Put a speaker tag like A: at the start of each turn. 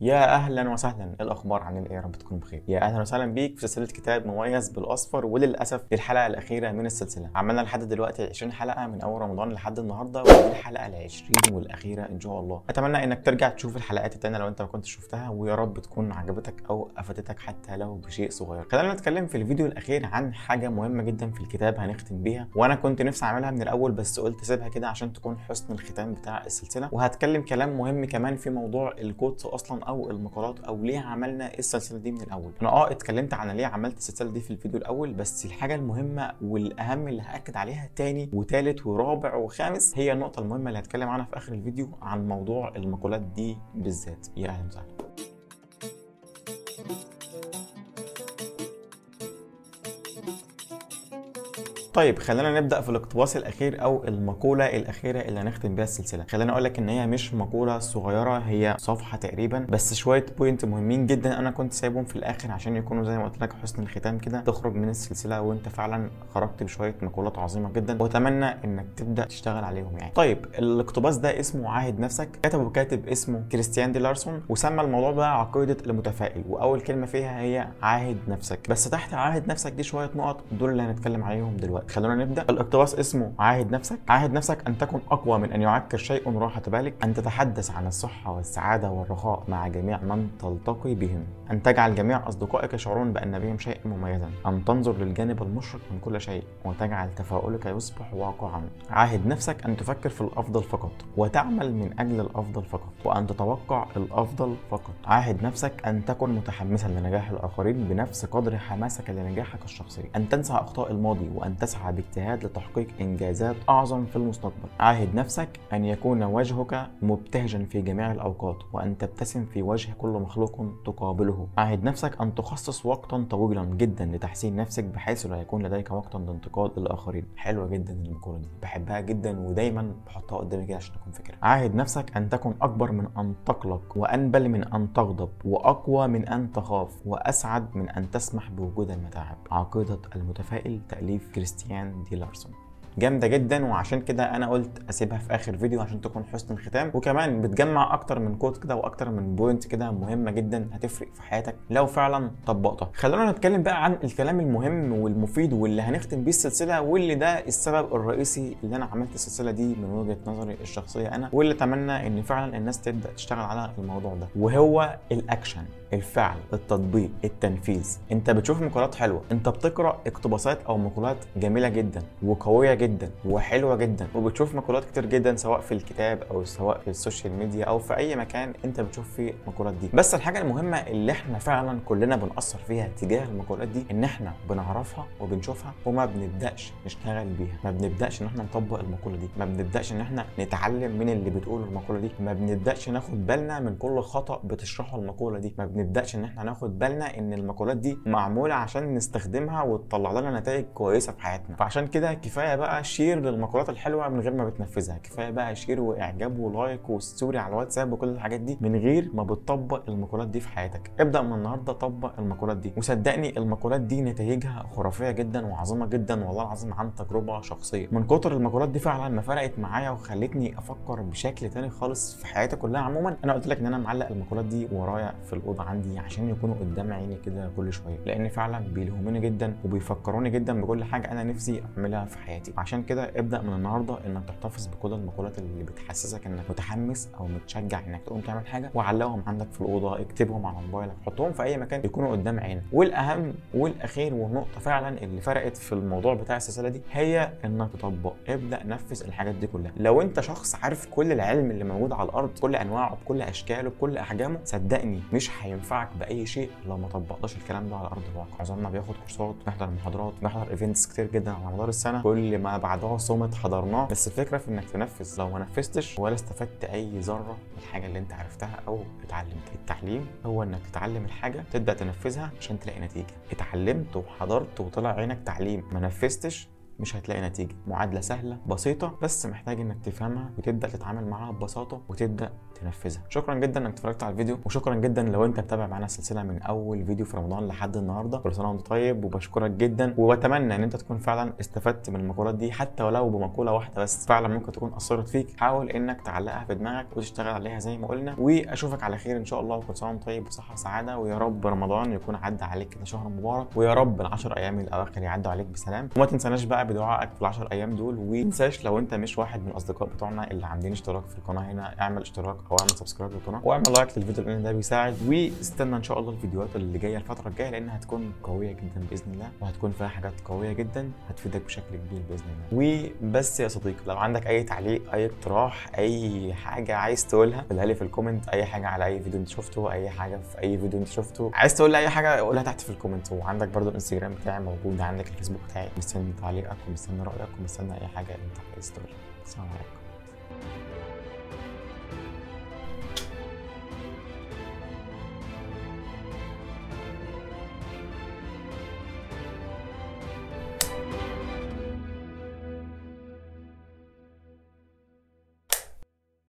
A: يا أهلا وسهلا. إيه الأخبار؟ عن إيه؟ يا رب تكونوا بخير. يا أهلا وسهلا بيك في سلسلة كتاب مميز بالأصفر وللأسف دي الحلقة الأخيرة من السلسلة. عملنا لحد دلوقتي 20 حلقة من أول رمضان لحد النهارده ودي الحلقة ال 20 والأخيرة إن شاء الله. أتمنى إنك ترجع تشوف الحلقات التانية لو أنت ما كنتش شفتها ويا رب تكون عجبتك أو أفادتك حتى لو بشيء صغير. خلينا نتكلم في الفيديو الأخير عن حاجة مهمة جدا في الكتاب هنختم بيها وأنا كنت نفسي أعملها من الأول بس قلت سيبها كده عشان تكون حسن الختام بتاع السلسلة. وهتكلم كلام مهم كمان في موضوع ال quotes أصلا أو المقالات أو ليه عملنا السلسلة دي من الأول؟ أنا آه اتكلمت عن ليه عملت السلسلة دي في الفيديو الأول بس الحاجة المهمة والأهم اللي هأكد عليها تاني وتالت ورابع وخامس هي النقطة المهمة اللي هتكلم عنها في آخر الفيديو عن موضوع المقالات دي بالذات. يا أهلا وسهلا. طيب خلينا نبدأ في الاقتباس الأخير أو المقولة الأخيرة اللي هنختم بيها السلسلة. خلينا أقول لك إن هي مش مقولة صغيرة هي صفحة تقريبا بس شوية point مهمين جدا أنا كنت سايبهم في الآخر عشان يكونوا زي ما قلت لك حسن الختام كده. تخرج من السلسلة وأنت فعلا خرجت بشوية مقولات عظيمة جدا وأتمنى إنك تبدأ تشتغل عليهم يعني. طيب الاقتباس ده اسمه عاهد نفسك. كتبه كاتب اسمه كريستيان دي لارسون وسمى الموضوع ده عقيدة المتفائل وأول كلمة فيها هي عاهد نفسك. بس تحت عاهد نفسك دي شوية نقط دول اللي هنتكلم عليهم دلوقتي. خلونا نبدأ. الاقتباس اسمه عاهد نفسك. عاهد نفسك أن تكن أقوى من أن يعكر شيء راحة بالك. أن تتحدث عن الصحة والسعادة والرخاء مع جميع من تلتقي بهم. أن تجعل جميع أصدقائك يشعرون بأن بهم شيئا مميزا. أن تنظر للجانب المشرق من كل شيء وتجعل تفاؤلك يصبح واقعا. عاهد نفسك أن تفكر في الأفضل فقط وتعمل من أجل الأفضل فقط وأن تتوقع الأفضل فقط. عاهد نفسك أن تكن متحمسا لنجاح الآخرين بنفس قدر حماسك لنجاحك الشخصي. أن تنسى أخطاء الماضي وأن تسعى باجتهاد لتحقيق إنجازات أعظم في المستقبل. عاهد نفسك أن يكون وجهك مبتهجا في جميع الأوقات وأن تبتسم في وجه كل مخلوق تقابله. عاهد نفسك أن تخصص وقتا طويلا جدا لتحسين نفسك بحيث لا يكون لديك وقتا لانتقاد الآخرين. حلوة جدا المقولة دي. بحبها جدا ودايما بحطها قدامي كده عشان اكون فاكرها. عاهد نفسك أن تكن أكبر من أن تقلق وأنبل من أن تغضب وأقوى من أن تخاف وأسعد من أن تسمح بوجود المتاعب. عقيدة المتفائل تأليف كريستيان دي لارسون. جامدة جدا وعشان كده أنا قلت أسيبها في آخر فيديو عشان تكون حسن الختام. وكمان بتجمع أكتر من quote كده وأكتر من point كده مهمة جدا هتفرق في حياتك لو فعلا طبقتها. خلونا نتكلم بقى عن الكلام المهم والمفيد واللي هنختم بيه السلسلة واللي ده السبب الرئيسي اللي أنا عملت السلسلة دي من وجهة نظري الشخصية أنا واللي أتمنى إن فعلا الناس تبدأ تشتغل على الموضوع ده وهو الأكشن. الفعل التطبيق التنفيذ. انت بتشوف مقالات حلوة. انت بتقرأ اقتباسات أو مقولات جميلة جدا وقوية جدا وحلوة جدا وبتشوف مقولات كتير جدا سواء في الكتاب أو سواء في ال social media أو في أي مكان انت بتشوف فيه المقولات دي. بس الحاجة المهمة اللي إحنا فعلا كلنا بنقصر فيها تجاه المقولات دي إن إحنا بنعرفها وبنشوفها وما بنبدأش نشتغل بيها. ما بنبدأش إن إحنا نطبق المقولة دي. ما بنبدأش إن إحنا نتعلم من اللي بتقول المقولة دي. ما بنبدأش ناخد بالنا من كل خطأ بتشرحه المقولة دي. ما بنبداش إن إحنا ناخد بالنا إن المقولات دي معمولة عشان نستخدمها وتطلع لنا نتائج كويسة في حياتنا. فعشان كده كفاية بقى share للمقولات الحلوة من غير ما بتنفذها. كفاية بقى share وإعجاب و like و story على الواتساب وكل الحاجات دي من غير ما بتطبق المقولات دي في حياتك. ابدأ من النهارده طبق المقولات دي. وصدقني المقولات دي نتائجها خرافية جدا وعظيمة جدا والله العظيم عن تجربة شخصية. من كتر المقولات دي فعلا ما فرقت معايا وخلتني أفكر بشكل تاني خالص في حياتي كلها. عموما أنا قلت لك إن أنا معلق المقولات دي ورايا في الأوضة عندي عشان يكونوا قدام عيني كده كل شوية. لأن فعلا بيلهموني جدا وبيفكروني جدا بكل حاجة أنا نفسي أعملها في حياتي. عشان كده ابدأ من النهارده إنك تحتفظ بكل المقولات اللي بتحسسك إنك متحمس أو متشجع إنك تقوم تعمل حاجة. وعلقهم عندك في الأوضة اكتبهم على موبايلك حطهم في أي مكان يكونوا قدام عينك. والأهم والأخير والنقطة فعلا اللي فرقت في الموضوع بتاع السلسلة دي هي إنك تطبق. ابدأ نفذ الحاجات دي كلها. لو أنت شخص عارف كل العلم اللي موجود على الأرض كل أنواعه بكل أشكاله بكل أحجامه صدقني مش هينفعك بأي شيء لو ما طبقتش الكلام ده على أرض الواقع. معظمنا بياخد كورسات بيحضر محاضرات بيحضر ايفنتس كتير جدا على مدار السنة. كل ما بعدها صمت حضرناه. بس الفكرة في إنك تنفذ. لو ما نفذتش ولا استفدت أي ذرة من الحاجة اللي أنت عرفتها أو اتعلمتها التعليم هو إنك تتعلم الحاجة تبدأ تنفذها عشان تلاقي نتيجة. اتعلمت وحضرت وطلع عينك تعليم. ما نفذتش مش هتلاقي نتيجة. معادلة سهلة بسيطة بس محتاج إنك تفهمها وتبدأ تتعامل معاها ببساطة وتبدأ تنفذها. شكرا جدا إنك اتفرجت على الفيديو وشكرا جدا لو أنت متابع معانا السلسلة من أول فيديو في رمضان لحد النهارده. كل سنة وأنت طيب وبشكرك جدا واتمنى إن أنت تكون فعلا استفدت من المقولات دي حتى ولو بمقولة واحدة بس. فعلا ممكن تكون أثرت فيك. حاول إنك تعلقها في دماغك وتشتغل عليها زي ما قلنا وأشوفك على خير إن شاء الله. وكل سنة وأنت طيب بصحه وسعادة. ويا رب رمضان يكون عدى عليك كده شهر مبارك ويا رب العشر أيام الأواخر يعدوا عليك بسلام. وما تنساناش بقى بدعائك في العشر أيام دول وتنساش لو أنت مش واحد من الأصدقاء بتوعنا اللي عاملين اشتراك في القناة هنا. اعمل اشتراك أو اعمل subscribe للقناة واعمل like للفيديو لأن ده بيساعد. واستنى إن شاء الله الفيديوهات اللي جاية الفترة الجاية لأنها هتكون قوية جدا بإذن الله وهتكون فيها حاجات قوية جدا هتفيدك بشكل كبير بإذن الله. وبس يا صديقي لو عندك أي تعليق أي اقتراح أي حاجة عايز تقولها قولها لي في ال comment. أي حاجة على أي فيديو أنت شفته أي حاجة في أي فيديو أنت شفته. عايز تقول لي أي حاجة قولها تحت في ال comment. وعندك برضو الإنستجرام بتاعي موجود عندك الفيسبوك بتاعي. مستني تعليقك. ومستني رايك ومستني أي حاجة أنت عايز تقولها. السلام عليكم.